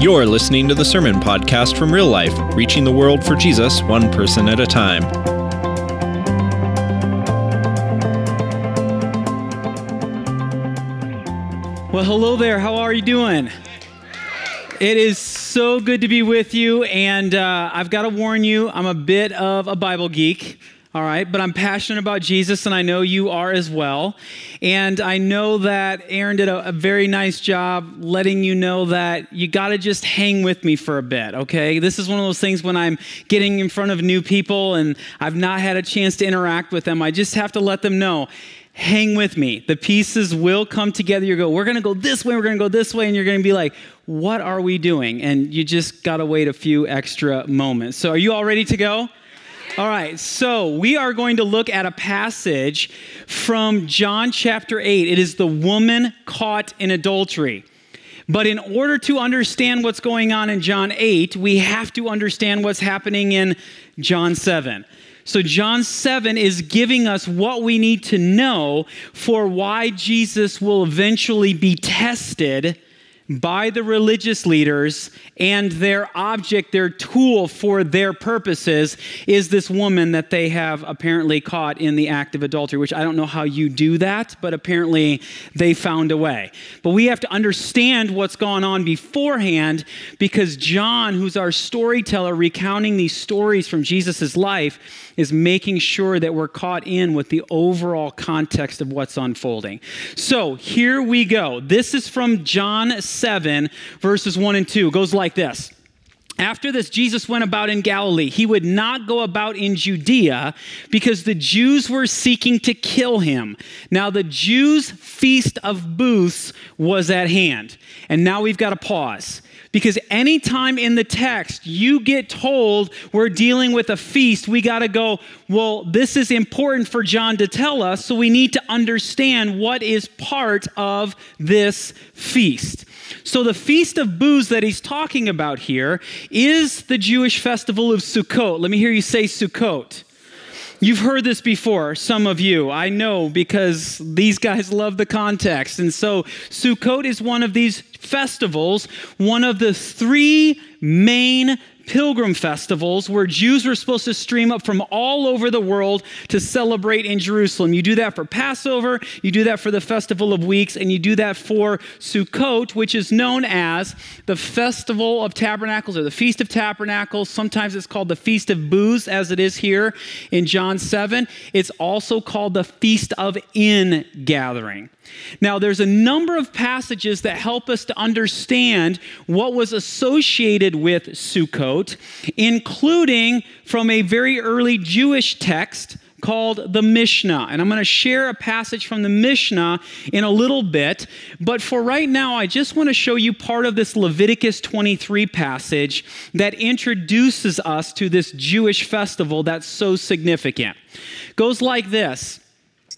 You're listening to the Sermon Podcast from Real Life, reaching the world for Jesus one person at a time. Well, hello there. How are you doing? It is so good to be with you, and uh, I've got to warn you, I'm a bit of a Bible geek. All right, but I'm passionate about Jesus, and I know you are as well. And I know that Aaron did a, a very nice job letting you know that you got to just hang with me for a bit, okay? This is one of those things when I'm getting in front of new people and I've not had a chance to interact with them, I just have to let them know hang with me. The pieces will come together. You go, we're going to go this way, we're going to go this way, and you're going to be like, what are we doing? And you just got to wait a few extra moments. So, are you all ready to go? All right, so we are going to look at a passage from John chapter 8. It is the woman caught in adultery. But in order to understand what's going on in John 8, we have to understand what's happening in John 7. So, John 7 is giving us what we need to know for why Jesus will eventually be tested by the religious leaders, and their object, their tool for their purposes, is this woman that they have apparently caught in the act of adultery, which I don't know how you do that, but apparently they found a way. But we have to understand what's gone on beforehand because John, who's our storyteller, recounting these stories from Jesus' life, is making sure that we're caught in with the overall context of what's unfolding. So here we go. This is from John 7, verses 1 and 2. It goes like this. After this, Jesus went about in Galilee. He would not go about in Judea because the Jews were seeking to kill him. Now, the Jews' feast of booths was at hand. And now we've got to pause. Because anytime in the text you get told we're dealing with a feast, we got to go, well, this is important for John to tell us, so we need to understand what is part of this feast. So, the Feast of Booths that he's talking about here is the Jewish festival of Sukkot. Let me hear you say Sukkot. You've heard this before, some of you. I know because these guys love the context. And so Sukkot is one of these festivals, one of the three main pilgrim festivals where Jews were supposed to stream up from all over the world to celebrate in Jerusalem. You do that for Passover, you do that for the Festival of Weeks, and you do that for Sukkot, which is known as the Festival of Tabernacles or the Feast of Tabernacles. Sometimes it's called the Feast of Booths, as it is here in John 7. It's also called the Feast of Ingathering. Now, there's a number of passages that help us to understand what was associated with Sukkot, including from a very early Jewish text called the Mishnah. And I'm going to share a passage from the Mishnah in a little bit. But for right now, I just want to show you part of this Leviticus 23 passage that introduces us to this Jewish festival that's so significant. It goes like this.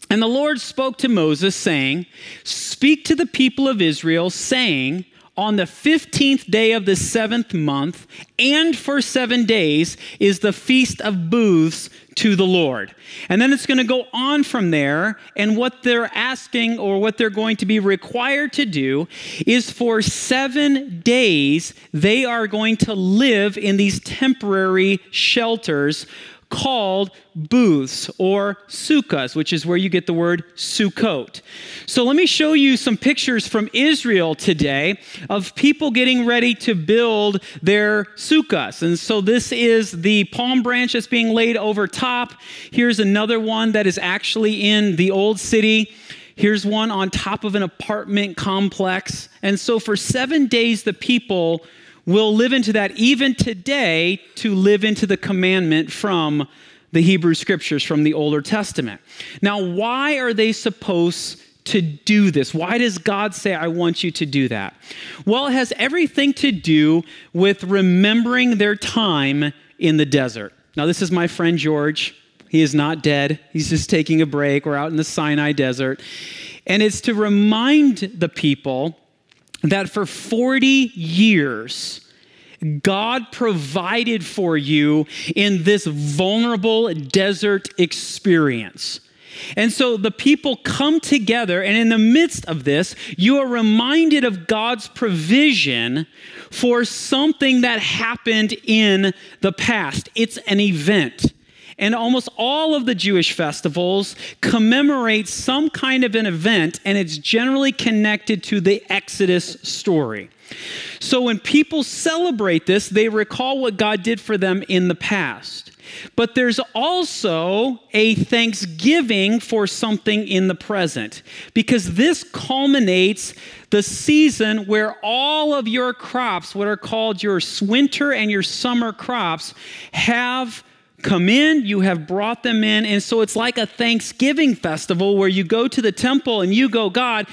And the Lord spoke to Moses, saying, Speak to the people of Israel, saying, on the 15th day of the seventh month, and for seven days, is the Feast of Booths to the Lord. And then it's going to go on from there. And what they're asking or what they're going to be required to do is for seven days, they are going to live in these temporary shelters called booths or sukkahs, which is where you get the word Sukkot. So let me show you some pictures from Israel today of people getting ready to build their sukkahs. And so this is the palm branch that's being laid over top. Here's another one that is actually in the old city. Here's one on top of an apartment complex. And so for seven days, the people will live into that even today to live into the commandment from the Hebrew scriptures from the Older Testament. Now, why are they supposed to do this? Why does God say, I want you to do that? Well, it has everything to do with remembering their time in the desert. Now, this is my friend George. He is not dead, he's just taking a break. We're out in the Sinai desert. And it's to remind the people that for 40 years, God provided for you in this vulnerable desert experience. And so the people come together, and in the midst of this, you are reminded of God's provision for something that happened in the past. It's an event. And almost all of the Jewish festivals commemorate some kind of an event, and it's generally connected to the Exodus story. So when people celebrate this, they recall what God did for them in the past. But there's also a thanksgiving for something in the present because this culminates the season where all of your crops, what are called your winter and your summer crops, have come in, you have brought them in. And so it's like a Thanksgiving festival where you go to the temple and you go, God,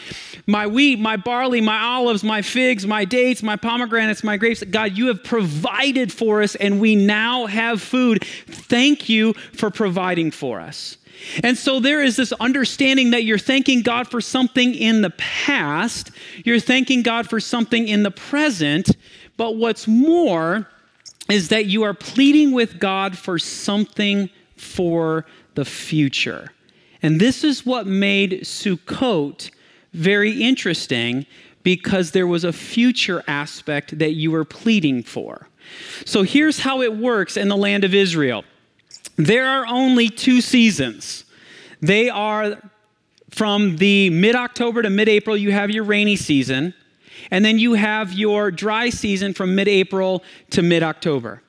my wheat, my barley, my olives, my figs, my dates, my pomegranates, my grapes, God, you have provided for us and we now have food. Thank you for providing for us. And so there is this understanding that you're thanking God for something in the past, you're thanking God for something in the present, but what's more, is that you are pleading with God for something for the future. And this is what made Sukkot very interesting because there was a future aspect that you were pleading for. So here's how it works in the land of Israel there are only two seasons. They are from the mid October to mid April, you have your rainy season. And then you have your dry season from mid April to mid October.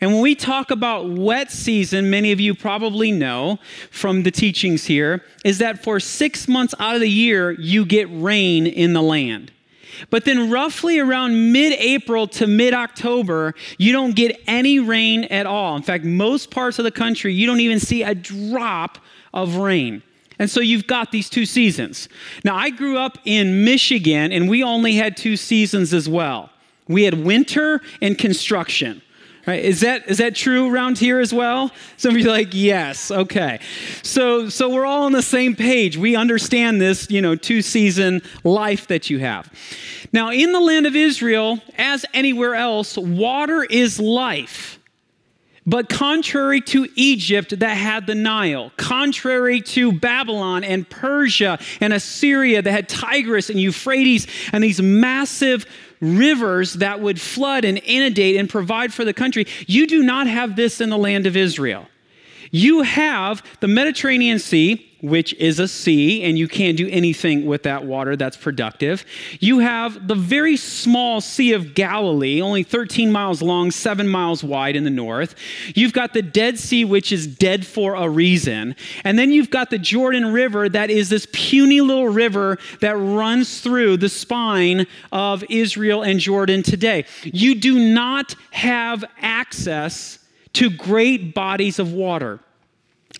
And when we talk about wet season, many of you probably know from the teachings here, is that for six months out of the year, you get rain in the land. But then, roughly around mid April to mid October, you don't get any rain at all. In fact, most parts of the country, you don't even see a drop of rain. And so you've got these two seasons. Now, I grew up in Michigan, and we only had two seasons as well. We had winter and construction. Right? Is that is that true around here as well? Some of you like, yes, okay. So so we're all on the same page. We understand this, you know, two season life that you have. Now, in the land of Israel, as anywhere else, water is life. But contrary to Egypt that had the Nile, contrary to Babylon and Persia and Assyria that had Tigris and Euphrates and these massive rivers that would flood and inundate and provide for the country, you do not have this in the land of Israel. You have the Mediterranean Sea, which is a sea, and you can't do anything with that water that's productive. You have the very small Sea of Galilee, only 13 miles long, seven miles wide in the north. You've got the Dead Sea, which is dead for a reason. And then you've got the Jordan River, that is this puny little river that runs through the spine of Israel and Jordan today. You do not have access to great bodies of water.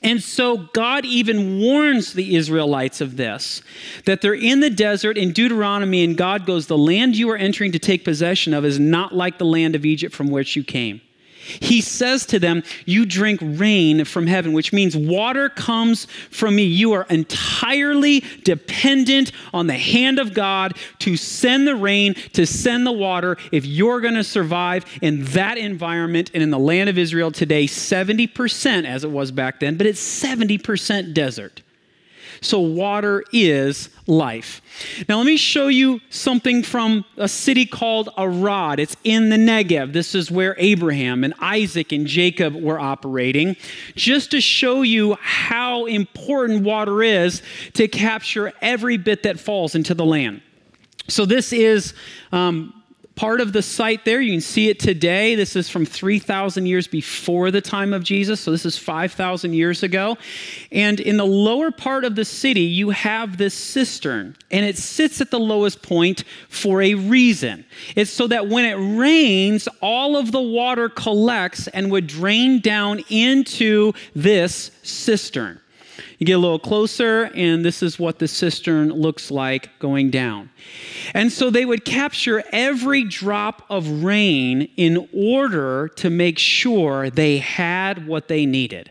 And so God even warns the Israelites of this that they're in the desert in Deuteronomy, and God goes, The land you are entering to take possession of is not like the land of Egypt from which you came. He says to them, You drink rain from heaven, which means water comes from me. You are entirely dependent on the hand of God to send the rain, to send the water, if you're going to survive in that environment. And in the land of Israel today, 70%, as it was back then, but it's 70% desert. So, water is life. Now, let me show you something from a city called Arad. It's in the Negev. This is where Abraham and Isaac and Jacob were operating, just to show you how important water is to capture every bit that falls into the land. So, this is um, part of the site there. You can see it today. This is from 3,000 years before the time of Jesus. So this is 5,000 years ago. And in the lower part of the city, you have this cistern, and it sits at the lowest point for a reason. It's so that when it rains, all of the water collects and would drain down into this cistern. You get a little closer, and this is what the cistern looks like going down. And so they would capture every drop of rain in order to make sure they had what they needed.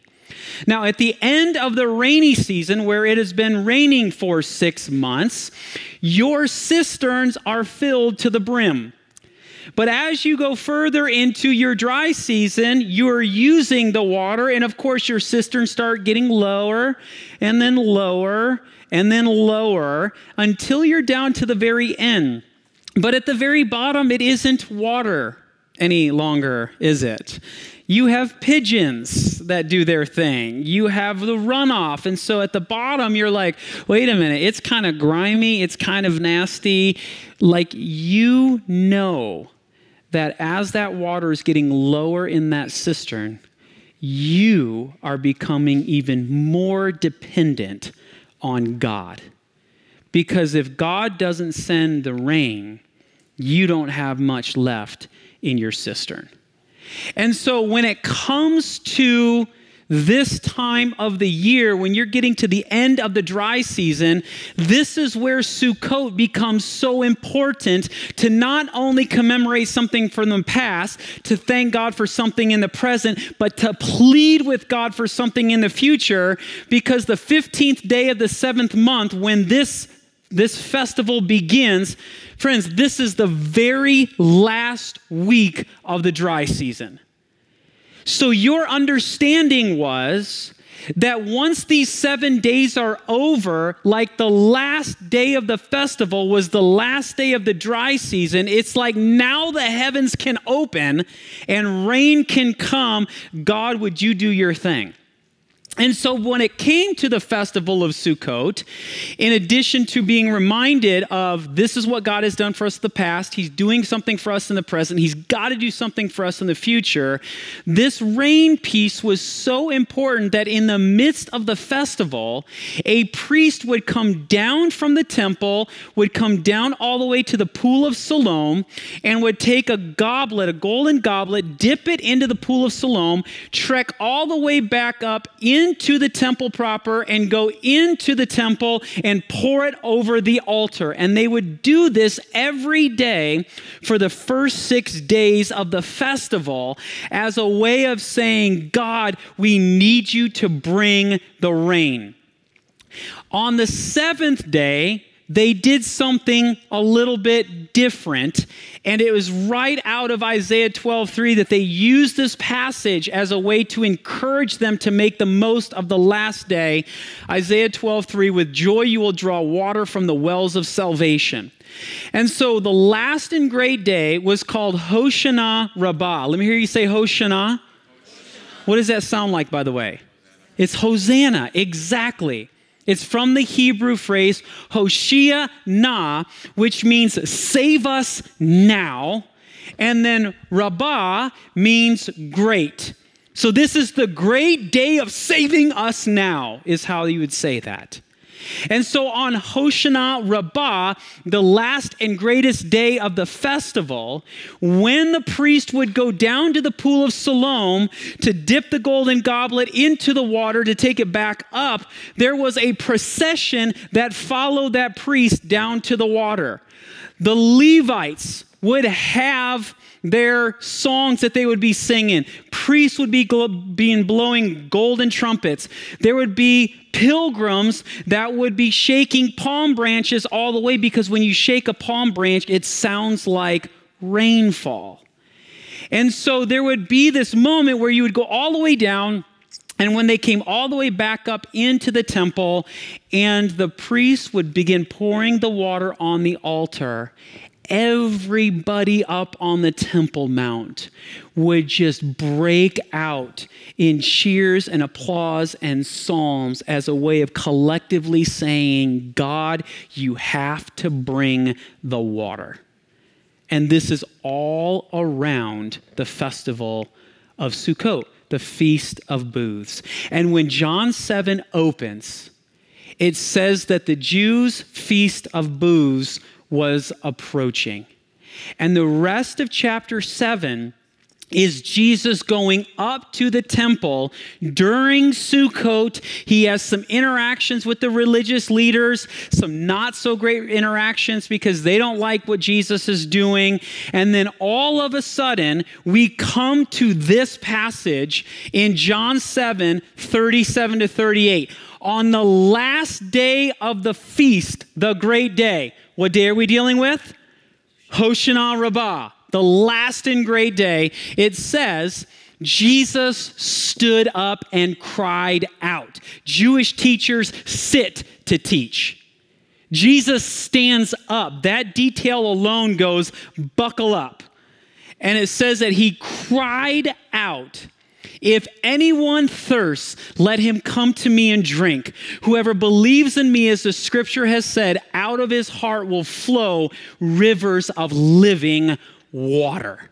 Now, at the end of the rainy season, where it has been raining for six months, your cisterns are filled to the brim. But as you go further into your dry season, you're using the water, and of course, your cisterns start getting lower and then lower and then lower until you're down to the very end. But at the very bottom, it isn't water any longer, is it? You have pigeons that do their thing. You have the runoff. And so at the bottom, you're like, wait a minute, it's kind of grimy, it's kind of nasty. Like you know that as that water is getting lower in that cistern, you are becoming even more dependent on God. Because if God doesn't send the rain, you don't have much left in your cistern. And so when it comes to this time of the year, when you're getting to the end of the dry season, this is where Sukkot becomes so important to not only commemorate something from the past, to thank God for something in the present, but to plead with God for something in the future, because the 15th day of the seventh month, when this this festival begins. Friends, this is the very last week of the dry season. So, your understanding was that once these seven days are over, like the last day of the festival was the last day of the dry season, it's like now the heavens can open and rain can come. God, would you do your thing? And so, when it came to the festival of Sukkot, in addition to being reminded of this is what God has done for us in the past, He's doing something for us in the present, He's got to do something for us in the future, this rain piece was so important that in the midst of the festival, a priest would come down from the temple, would come down all the way to the pool of Siloam, and would take a goblet, a golden goblet, dip it into the pool of Siloam, trek all the way back up in into the temple proper and go into the temple and pour it over the altar. And they would do this every day for the first six days of the festival as a way of saying, God, we need you to bring the rain. On the seventh day, they did something a little bit different. And it was right out of Isaiah 12 3 that they used this passage as a way to encourage them to make the most of the last day. Isaiah 12 3 with joy you will draw water from the wells of salvation. And so the last and great day was called Hoshana Rabbah. Let me hear you say Hoshana. Hoshana. What does that sound like, by the way? It's Hosanna, exactly. It's from the Hebrew phrase Hoshia na, which means save us now. And then Rabbah means great. So this is the great day of saving us now, is how you would say that. And so on Hoshana Rabbah, the last and greatest day of the festival, when the priest would go down to the pool of Siloam to dip the golden goblet into the water to take it back up, there was a procession that followed that priest down to the water. The Levites would have their songs that they would be singing. Priests would be being blowing golden trumpets. There would be pilgrims that would be shaking palm branches all the way because when you shake a palm branch, it sounds like rainfall. And so there would be this moment where you would go all the way down. And when they came all the way back up into the temple, and the priests would begin pouring the water on the altar, everybody up on the Temple Mount would just break out in cheers and applause and psalms as a way of collectively saying, God, you have to bring the water. And this is all around the festival of Sukkot, the Feast of Booths. And when John 7 opens, it says that the Jews' Feast of Booths was approaching. And the rest of chapter 7 is Jesus going up to the temple during Sukkot. He has some interactions with the religious leaders, some not so great interactions because they don't like what Jesus is doing. And then all of a sudden, we come to this passage in John 7 37 to 38. On the last day of the feast, the great day, what day are we dealing with? Hoshana Rabbah, the last and great day, it says, Jesus stood up and cried out. Jewish teachers sit to teach. Jesus stands up. That detail alone goes, buckle up. And it says that he cried out if anyone thirsts, let him come to me and drink. Whoever believes in me, as the scripture has said, out of his heart will flow rivers of living water.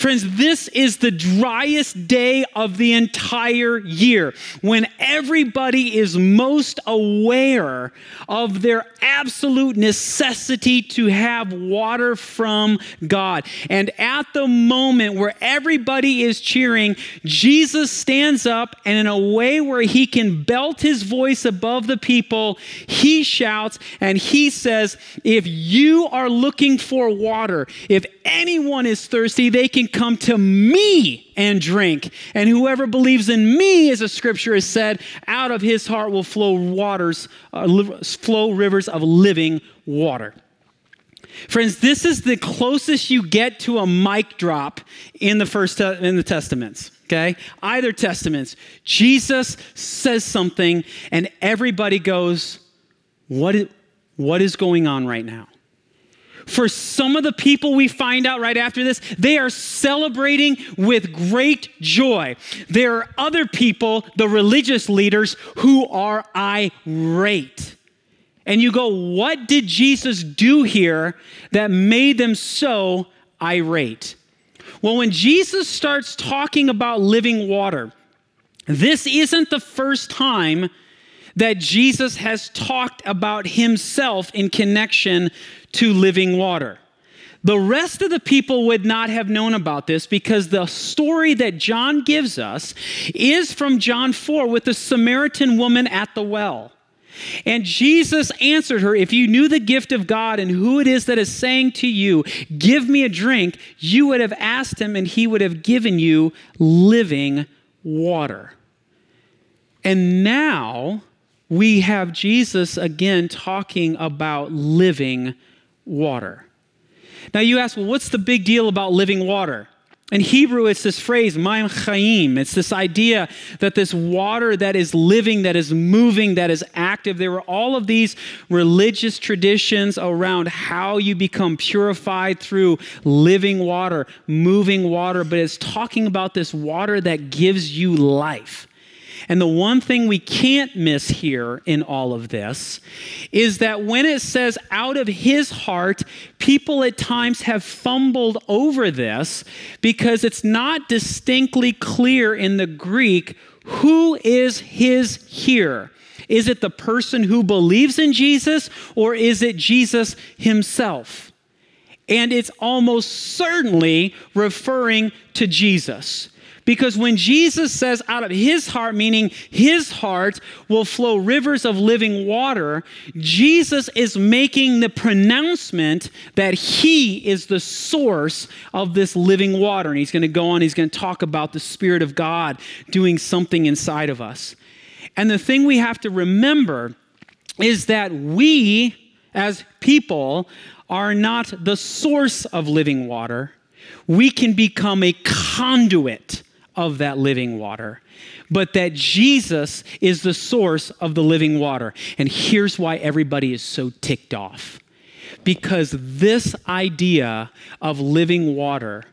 Friends, this is the driest day of the entire year when everybody is most aware of their absolute necessity to have water from God. And at the moment where everybody is cheering, Jesus stands up and, in a way where he can belt his voice above the people, he shouts and he says, If you are looking for water, if anyone is thirsty, they can come to me and drink. And whoever believes in me, as the scripture has said, out of his heart will flow waters, uh, flow rivers of living water. Friends, this is the closest you get to a mic drop in the first te- in the testaments. Okay, either testaments, Jesus says something, and everybody goes, "What is, what is going on right now?" For some of the people we find out right after this, they are celebrating with great joy. There are other people, the religious leaders, who are irate. And you go, what did Jesus do here that made them so irate? Well, when Jesus starts talking about living water, this isn't the first time that Jesus has talked about himself in connection to living water. The rest of the people would not have known about this because the story that John gives us is from John 4 with the Samaritan woman at the well. And Jesus answered her, If you knew the gift of God and who it is that is saying to you, Give me a drink, you would have asked him and he would have given you living water. And now we have Jesus again talking about living water. Now you ask, well, what's the big deal about living water? In Hebrew, it's this phrase, Mayim Chayim. It's this idea that this water that is living, that is moving, that is active. There were all of these religious traditions around how you become purified through living water, moving water, but it's talking about this water that gives you life. And the one thing we can't miss here in all of this is that when it says out of his heart, people at times have fumbled over this because it's not distinctly clear in the Greek who is his here. Is it the person who believes in Jesus or is it Jesus himself? And it's almost certainly referring to Jesus. Because when Jesus says out of his heart, meaning his heart will flow rivers of living water, Jesus is making the pronouncement that he is the source of this living water. And he's going to go on, he's going to talk about the Spirit of God doing something inside of us. And the thing we have to remember is that we, as people, are not the source of living water. We can become a conduit of that living water, but that Jesus is the source of the living water. And here's why everybody is so ticked off because this idea of living water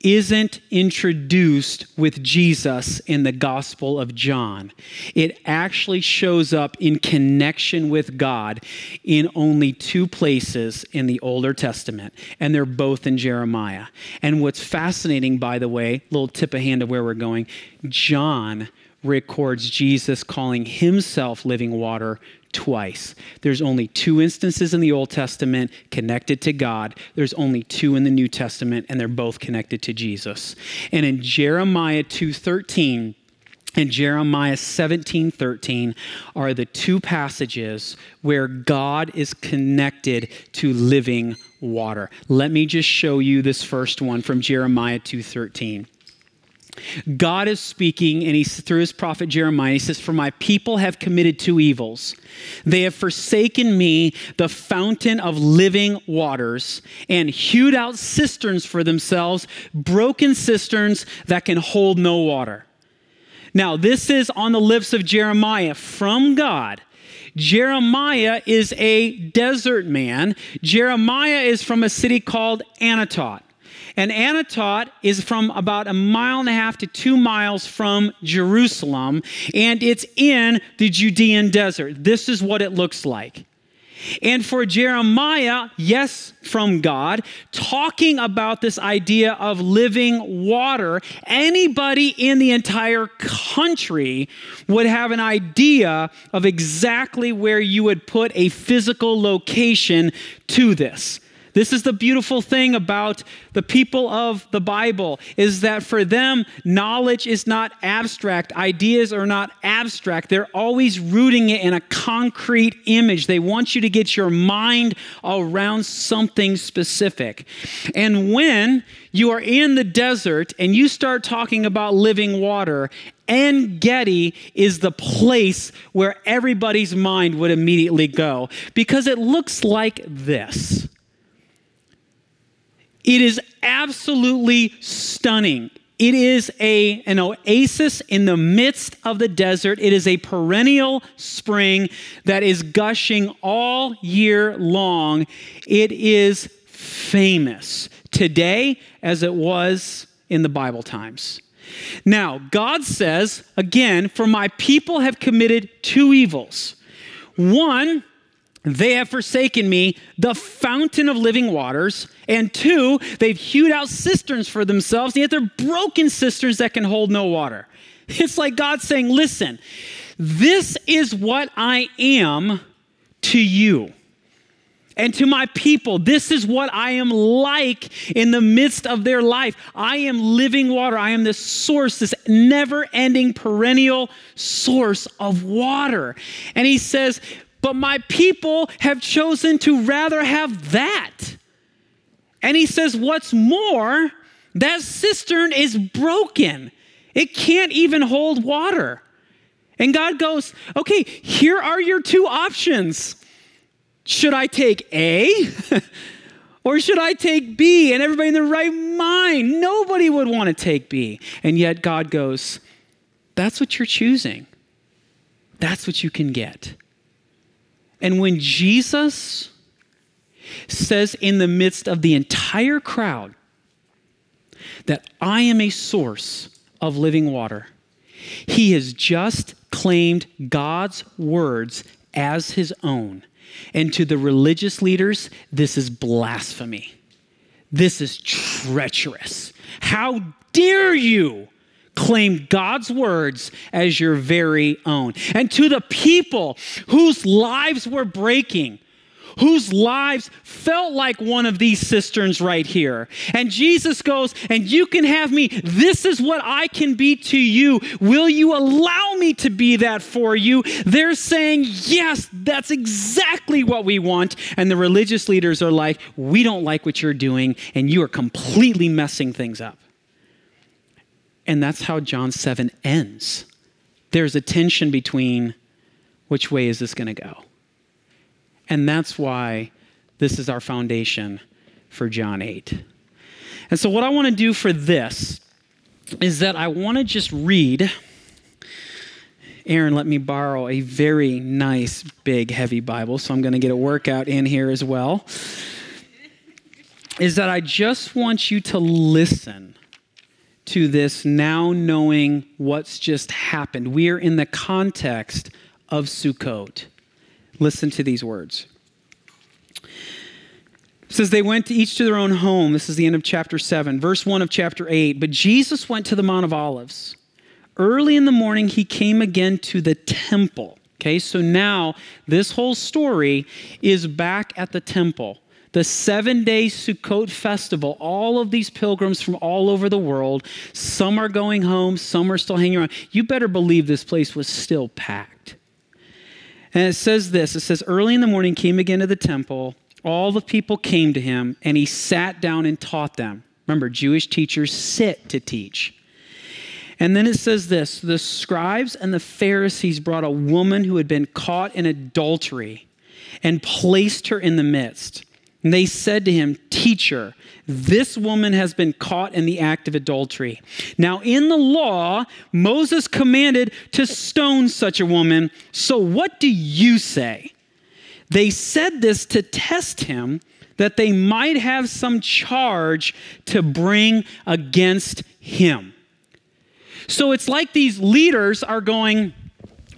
isn't introduced with Jesus in the Gospel of John. It actually shows up in connection with God in only two places in the Older Testament, and they're both in Jeremiah. And what's fascinating, by the way, little tip of hand of where we're going, John records Jesus calling himself living water twice. There's only two instances in the Old Testament connected to God. There's only two in the New Testament and they're both connected to Jesus. And in Jeremiah 2:13 and Jeremiah 17 13 are the two passages where God is connected to living water. Let me just show you this first one from Jeremiah 2 13. God is speaking, and he's through his prophet Jeremiah. He says, For my people have committed two evils. They have forsaken me, the fountain of living waters, and hewed out cisterns for themselves, broken cisterns that can hold no water. Now, this is on the lips of Jeremiah from God. Jeremiah is a desert man. Jeremiah is from a city called Anatot. And Anatot is from about a mile and a half to two miles from Jerusalem, and it's in the Judean desert. This is what it looks like. And for Jeremiah, yes, from God, talking about this idea of living water, anybody in the entire country would have an idea of exactly where you would put a physical location to this. This is the beautiful thing about the people of the Bible is that for them knowledge is not abstract, ideas are not abstract. They're always rooting it in a concrete image. They want you to get your mind around something specific. And when you are in the desert and you start talking about living water, En Gedi is the place where everybody's mind would immediately go because it looks like this. It is absolutely stunning. It is a, an oasis in the midst of the desert. It is a perennial spring that is gushing all year long. It is famous today as it was in the Bible times. Now, God says, again, for my people have committed two evils. One, they have forsaken me, the fountain of living waters. And two, they've hewed out cisterns for themselves, and yet they're broken cisterns that can hold no water. It's like God saying, Listen, this is what I am to you. And to my people, this is what I am like in the midst of their life. I am living water. I am this source, this never ending, perennial source of water. And he says, but my people have chosen to rather have that. And he says, What's more, that cistern is broken. It can't even hold water. And God goes, Okay, here are your two options. Should I take A? or should I take B? And everybody in their right mind, nobody would want to take B. And yet God goes, That's what you're choosing. That's what you can get. And when Jesus says in the midst of the entire crowd that I am a source of living water, he has just claimed God's words as his own. And to the religious leaders, this is blasphemy. This is treacherous. How dare you claim God's words as your very own. And to the people whose lives were breaking, whose lives felt like one of these cisterns right here. And Jesus goes, And you can have me. This is what I can be to you. Will you allow me to be that for you? They're saying, Yes, that's exactly what we want. And the religious leaders are like, We don't like what you're doing, and you are completely messing things up. And that's how John 7 ends. There's a tension between which way is this going to go? And that's why this is our foundation for John 8. And so, what I want to do for this is that I want to just read. Aaron let me borrow a very nice, big, heavy Bible, so I'm going to get a workout in here as well. Is that I just want you to listen to this now knowing what's just happened. We are in the context of Sukkot. Listen to these words. It says they went to each to their own home. This is the end of chapter 7, verse 1 of chapter 8. But Jesus went to the Mount of Olives. Early in the morning, he came again to the temple. Okay, so now this whole story is back at the temple the seven day Sukkot festival, all of these pilgrims from all over the world, some are going home, some are still hanging around. You better believe this place was still packed. And it says this it says, Early in the morning came again to the temple. All the people came to him, and he sat down and taught them. Remember, Jewish teachers sit to teach. And then it says this the scribes and the Pharisees brought a woman who had been caught in adultery and placed her in the midst. And they said to him, Teacher, this woman has been caught in the act of adultery. Now, in the law, Moses commanded to stone such a woman. So, what do you say? They said this to test him, that they might have some charge to bring against him. So, it's like these leaders are going,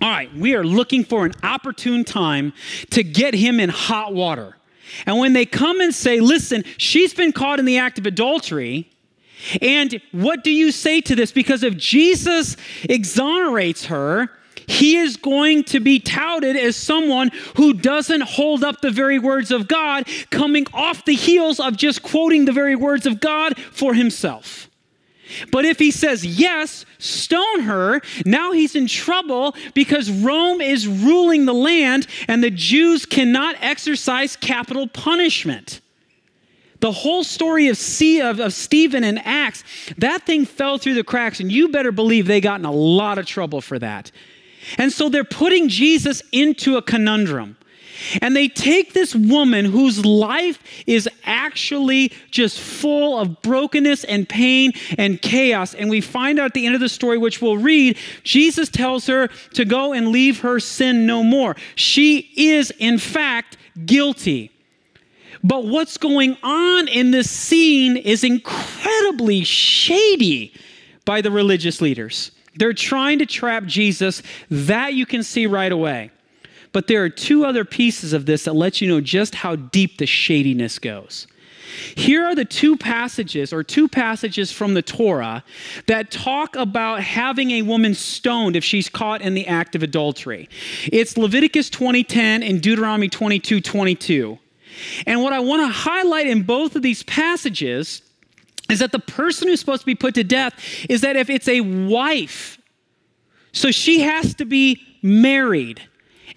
All right, we are looking for an opportune time to get him in hot water. And when they come and say, listen, she's been caught in the act of adultery, and what do you say to this? Because if Jesus exonerates her, he is going to be touted as someone who doesn't hold up the very words of God, coming off the heels of just quoting the very words of God for himself. But if he says, yes, stone her, now he's in trouble because Rome is ruling the land and the Jews cannot exercise capital punishment. The whole story of, C, of, of Stephen and Acts, that thing fell through the cracks, and you better believe they got in a lot of trouble for that. And so they're putting Jesus into a conundrum. And they take this woman whose life is actually just full of brokenness and pain and chaos. And we find out at the end of the story, which we'll read, Jesus tells her to go and leave her sin no more. She is, in fact, guilty. But what's going on in this scene is incredibly shady by the religious leaders. They're trying to trap Jesus. That you can see right away. But there are two other pieces of this that let you know just how deep the shadiness goes. Here are the two passages, or two passages from the Torah, that talk about having a woman stoned if she's caught in the act of adultery. It's Leviticus 20:10 and Deuteronomy 22:22. And what I want to highlight in both of these passages is that the person who's supposed to be put to death is that if it's a wife, so she has to be married.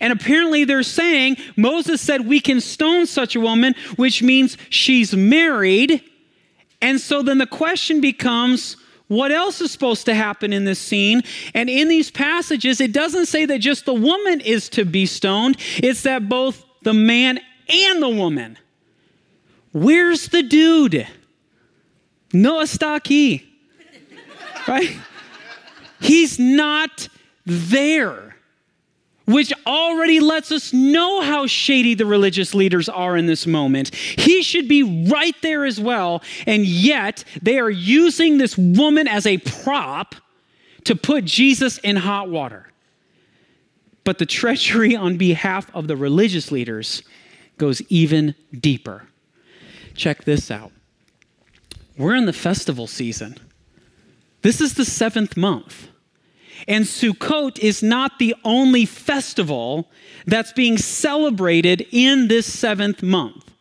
And apparently they're saying Moses said we can stone such a woman, which means she's married. And so then the question becomes what else is supposed to happen in this scene? And in these passages, it doesn't say that just the woman is to be stoned, it's that both the man and the woman. Where's the dude? Noah Stocky, right? He's not there which already lets us know how shady the religious leaders are in this moment. He should be right there as well, and yet they are using this woman as a prop to put Jesus in hot water. But the treachery on behalf of the religious leaders goes even deeper. Check this out. We're in the festival season. This is the seventh month. And Sukkot is not the only festival that's being celebrated in this seventh month.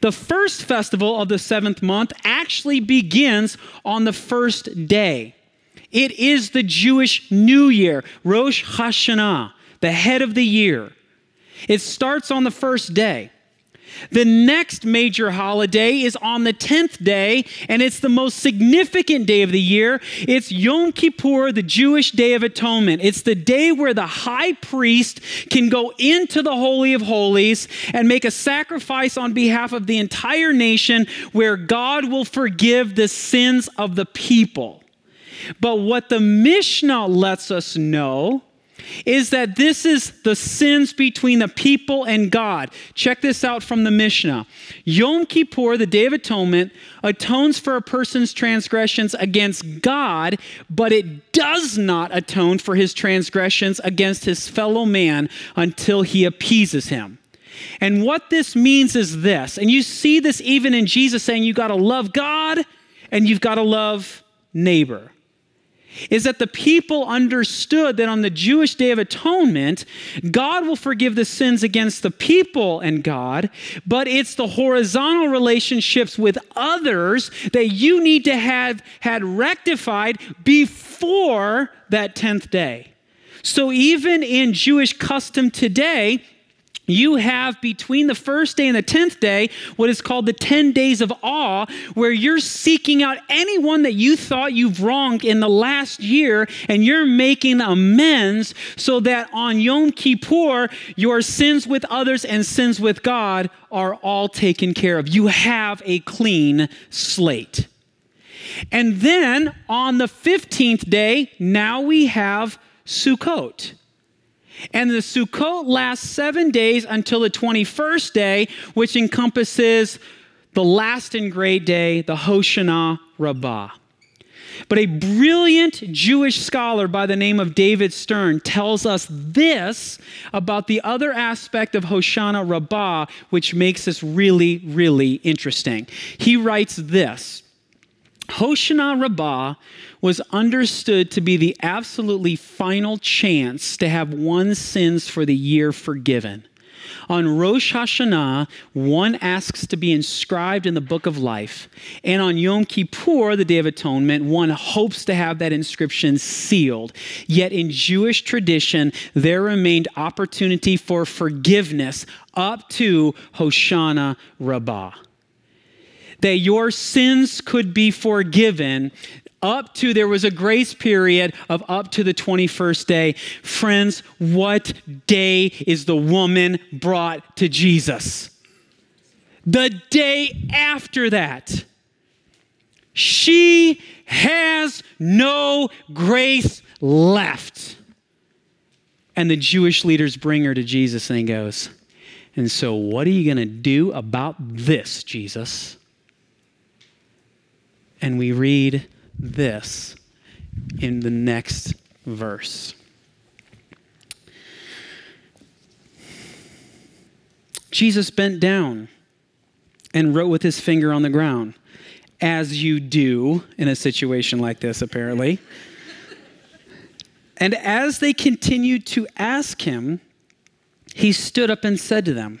The first festival of the seventh month actually begins on the first day. It is the Jewish New Year, Rosh Hashanah, the head of the year. It starts on the first day. The next major holiday is on the 10th day, and it's the most significant day of the year. It's Yom Kippur, the Jewish Day of Atonement. It's the day where the high priest can go into the Holy of Holies and make a sacrifice on behalf of the entire nation where God will forgive the sins of the people. But what the Mishnah lets us know is that this is the sins between the people and God. Check this out from the Mishnah. Yom Kippur, the Day of Atonement, atones for a person's transgressions against God, but it does not atone for his transgressions against his fellow man until he appeases him. And what this means is this, and you see this even in Jesus saying you got to love God and you've got to love neighbor is that the people understood that on the Jewish Day of Atonement, God will forgive the sins against the people and God, but it's the horizontal relationships with others that you need to have had rectified before that 10th day. So even in Jewish custom today, you have between the first day and the 10th day what is called the 10 days of awe, where you're seeking out anyone that you thought you've wronged in the last year and you're making amends so that on Yom Kippur, your sins with others and sins with God are all taken care of. You have a clean slate. And then on the 15th day, now we have Sukkot. And the Sukkot lasts seven days until the 21st day, which encompasses the last and great day, the Hoshana Rabbah. But a brilliant Jewish scholar by the name of David Stern tells us this about the other aspect of Hoshana Rabbah, which makes this really, really interesting. He writes this Hoshana Rabbah was understood to be the absolutely final chance to have one's sins for the year forgiven. On Rosh Hashanah, one asks to be inscribed in the book of life. And on Yom Kippur, the Day of Atonement, one hopes to have that inscription sealed. Yet in Jewish tradition, there remained opportunity for forgiveness up to Hoshana Rabbah that your sins could be forgiven up to there was a grace period of up to the 21st day. Friends, what day is the woman brought to Jesus? The day after that. She has no grace left. And the Jewish leaders bring her to Jesus and he goes, And so, what are you going to do about this, Jesus? And we read this in the next verse. Jesus bent down and wrote with his finger on the ground, as you do in a situation like this, apparently. and as they continued to ask him, he stood up and said to them,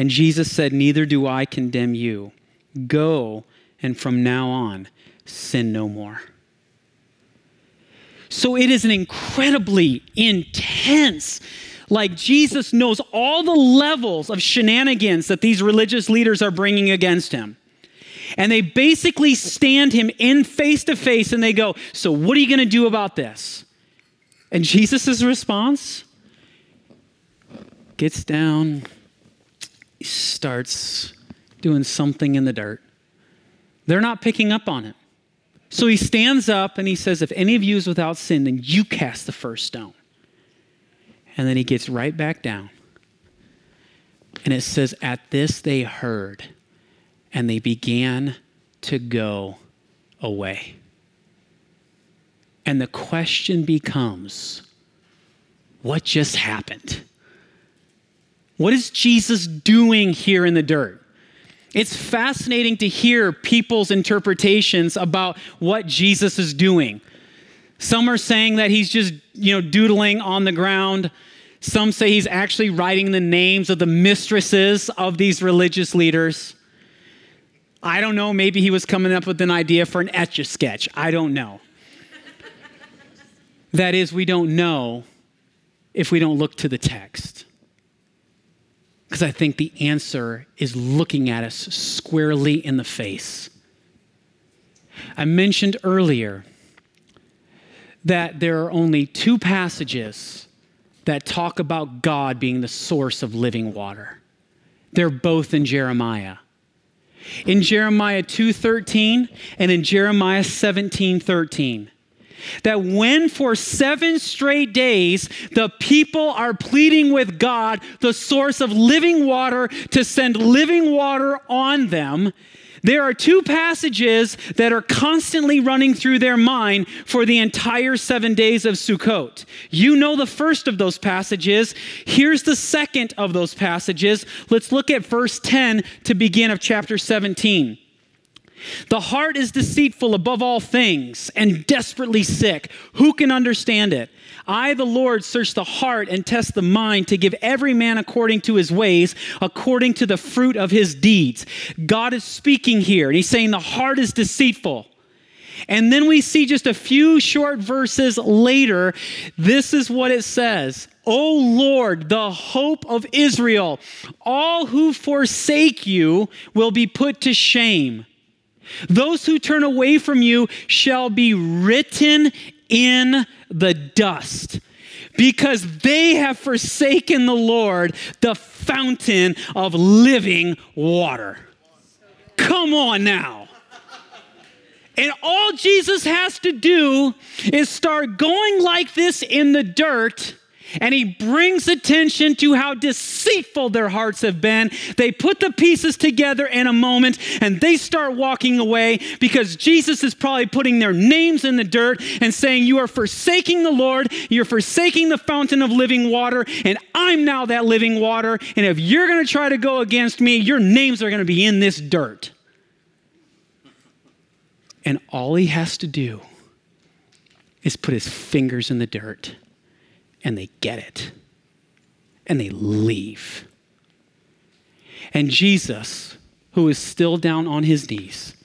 And Jesus said, Neither do I condemn you. Go, and from now on, sin no more. So it is an incredibly intense, like Jesus knows all the levels of shenanigans that these religious leaders are bringing against him. And they basically stand him in face to face and they go, So, what are you going to do about this? And Jesus' response gets down, starts doing something in the dirt. They're not picking up on it. So he stands up and he says, If any of you is without sin, then you cast the first stone. And then he gets right back down. And it says, At this they heard, and they began to go away. And the question becomes, What just happened? What is Jesus doing here in the dirt? It's fascinating to hear people's interpretations about what Jesus is doing. Some are saying that he's just, you know, doodling on the ground. Some say he's actually writing the names of the mistresses of these religious leaders. I don't know, maybe he was coming up with an idea for an etch a sketch. I don't know. that is, we don't know if we don't look to the text. Because I think the answer is looking at us squarely in the face. I mentioned earlier that there are only two passages that talk about God being the source of living water. They're both in Jeremiah. In Jeremiah 2:13 and in Jeremiah 17:13. That when for seven straight days the people are pleading with God, the source of living water, to send living water on them, there are two passages that are constantly running through their mind for the entire seven days of Sukkot. You know the first of those passages. Here's the second of those passages. Let's look at verse 10 to begin of chapter 17. The heart is deceitful above all things and desperately sick. Who can understand it? I, the Lord, search the heart and test the mind to give every man according to his ways, according to the fruit of his deeds. God is speaking here, and he's saying the heart is deceitful. And then we see just a few short verses later, this is what it says O Lord, the hope of Israel, all who forsake you will be put to shame. Those who turn away from you shall be written in the dust because they have forsaken the Lord, the fountain of living water. Come on now. And all Jesus has to do is start going like this in the dirt and he brings attention to how deceitful their hearts have been. They put the pieces together in a moment and they start walking away because Jesus is probably putting their names in the dirt and saying, You are forsaking the Lord, you're forsaking the fountain of living water, and I'm now that living water. And if you're going to try to go against me, your names are going to be in this dirt. And all he has to do is put his fingers in the dirt and they get it and they leave. And Jesus, who is still down on his knees,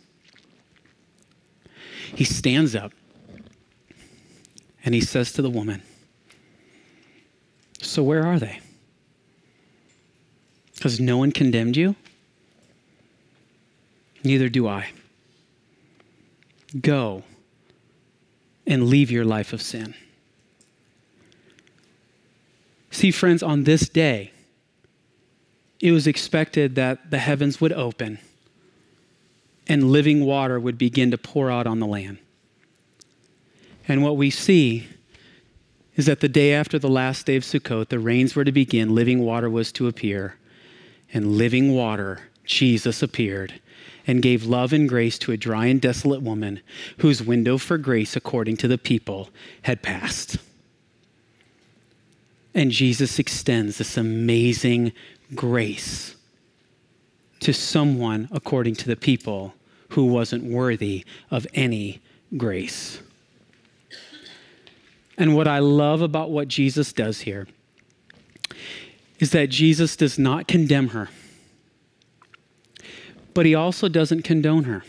he stands up and he says to the woman, So where are they? Because no one condemned you? Neither do I. Go and leave your life of sin. See, friends, on this day, it was expected that the heavens would open and living water would begin to pour out on the land. And what we see is that the day after the last day of Sukkot, the rains were to begin, living water was to appear. And living water, Jesus appeared and gave love and grace to a dry and desolate woman whose window for grace, according to the people, had passed. And Jesus extends this amazing grace to someone according to the people who wasn't worthy of any grace. And what I love about what Jesus does here is that Jesus does not condemn her, but he also doesn't condone her.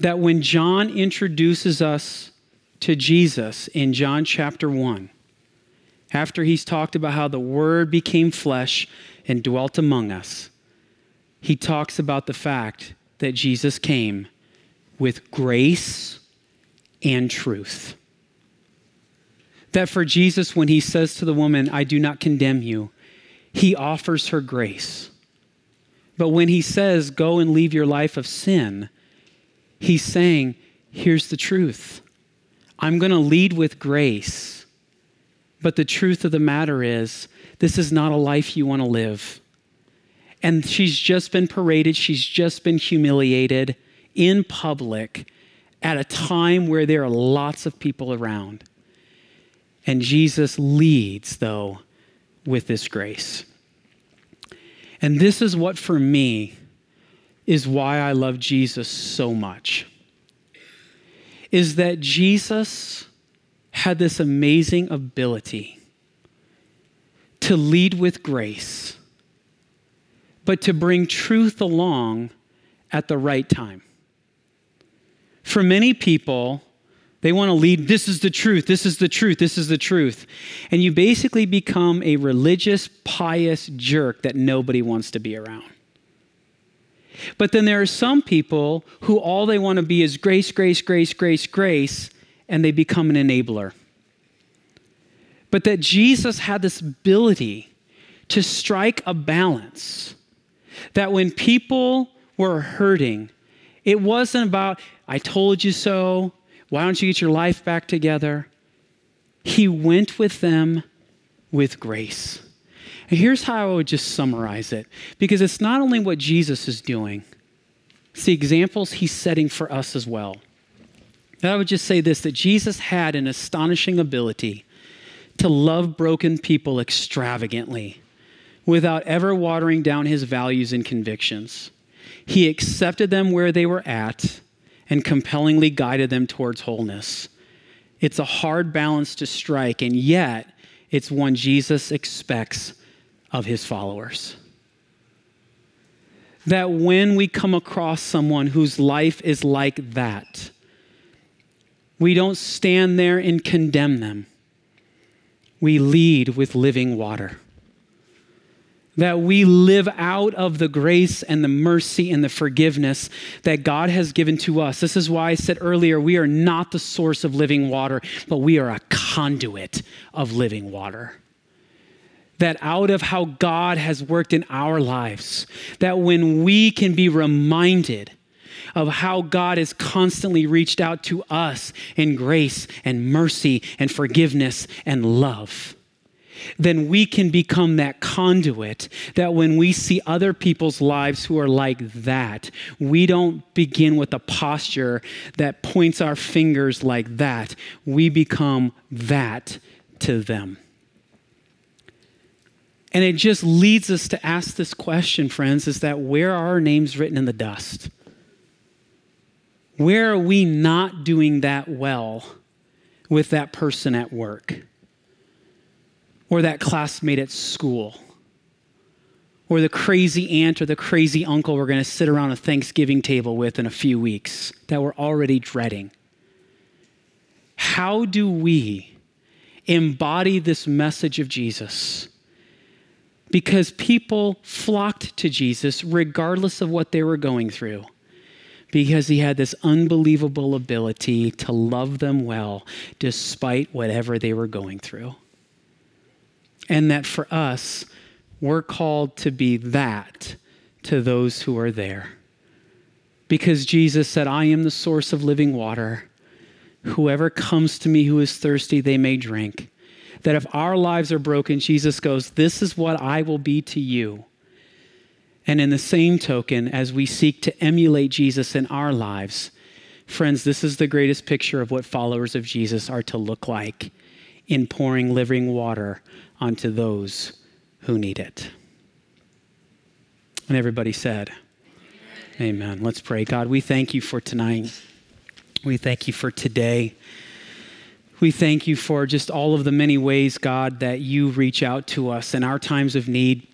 That when John introduces us to Jesus in John chapter 1, after he's talked about how the Word became flesh and dwelt among us, he talks about the fact that Jesus came with grace and truth. That for Jesus, when he says to the woman, I do not condemn you, he offers her grace. But when he says, Go and leave your life of sin, he's saying, Here's the truth. I'm going to lead with grace but the truth of the matter is, this is not a life you want to live. And she's just been paraded, she's just been humiliated in public at a time where there are lots of people around. And Jesus leads, though, with this grace. And this is what, for me, is why I love Jesus so much. Is that Jesus had this amazing ability to lead with grace, but to bring truth along at the right time. For many people, they want to lead, this is the truth, this is the truth, this is the truth. And you basically become a religious, pious jerk that nobody wants to be around. But then there are some people who all they want to be is grace, grace, grace, grace, grace, and they become an enabler. But that Jesus had this ability to strike a balance that when people were hurting, it wasn't about, I told you so, Why don't you get your life back together? He went with them with grace. And here's how I would just summarize it because it's not only what Jesus is doing, it's the examples he's setting for us as well. I would just say this that Jesus had an astonishing ability to love broken people extravagantly without ever watering down his values and convictions. He accepted them where they were at and compellingly guided them towards wholeness. It's a hard balance to strike, and yet it's one Jesus expects of his followers. That when we come across someone whose life is like that, we don't stand there and condemn them. We lead with living water that we live out of the grace and the mercy and the forgiveness that God has given to us. This is why I said earlier we are not the source of living water, but we are a conduit of living water. That out of how God has worked in our lives, that when we can be reminded of how God has constantly reached out to us in grace and mercy and forgiveness and love then we can become that conduit that when we see other people's lives who are like that, we don't begin with a posture that points our fingers like that. We become that to them. And it just leads us to ask this question, friends, is that where are our names written in the dust? Where are we not doing that well with that person at work? or that classmate at school or the crazy aunt or the crazy uncle we're going to sit around a Thanksgiving table with in a few weeks that we're already dreading. How do we embody this message of Jesus? Because people flocked to Jesus regardless of what they were going through, because he had this unbelievable ability to love them well despite whatever they were going through and that for us, we're called to be that to those who are there. Because Jesus said, I am the source of living water. Whoever comes to me who is thirsty, they may drink. That if our lives are broken, Jesus goes, This is what I will be to you. And in the same token, as we seek to emulate Jesus in our lives, friends, this is the greatest picture of what followers of Jesus are to look like in pouring living water onto those who need it. And everybody said, Amen. Amen. Let's pray. God, we thank you for tonight. We thank you for today. We thank you for just all of the many ways, God, that you reach out to us in our times of need.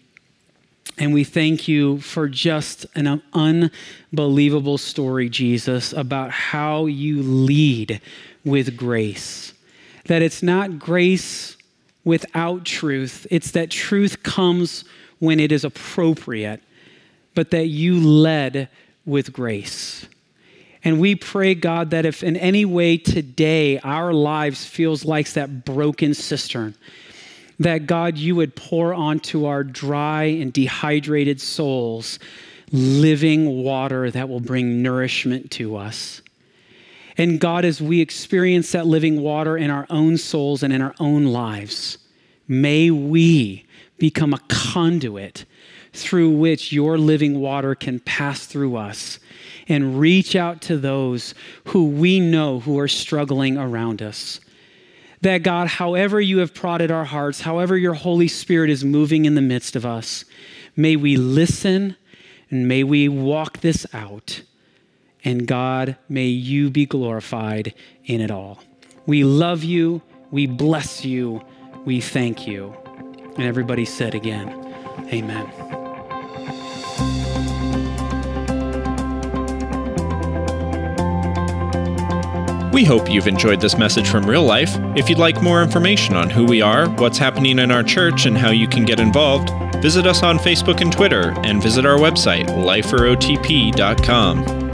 And we thank you for just an unbelievable story, Jesus, about how you lead with grace. That it's not grace without truth. It's that truth comes when it is appropriate, but that you led with grace. And we pray, God, that if in any way today our lives feels like that broken cistern, that God, you would pour onto our dry and dehydrated souls living water that will bring nourishment to us. And God, as we experience that living water in our own souls and in our own lives, may we become a conduit through which your living water can pass through us and reach out to those who we know who are struggling around us. That God, however you have prodded our hearts, however your Holy Spirit is moving in the midst of us, may we listen and may we walk this out and God, may you be glorified in it all. We love you. We bless you. We thank you. And everybody said again, Amen. We hope you've enjoyed this message from real life. If you'd like more information on who we are, what's happening in our church, and how you can get involved, visit us on Facebook and Twitter, and visit our website, liferotp.com.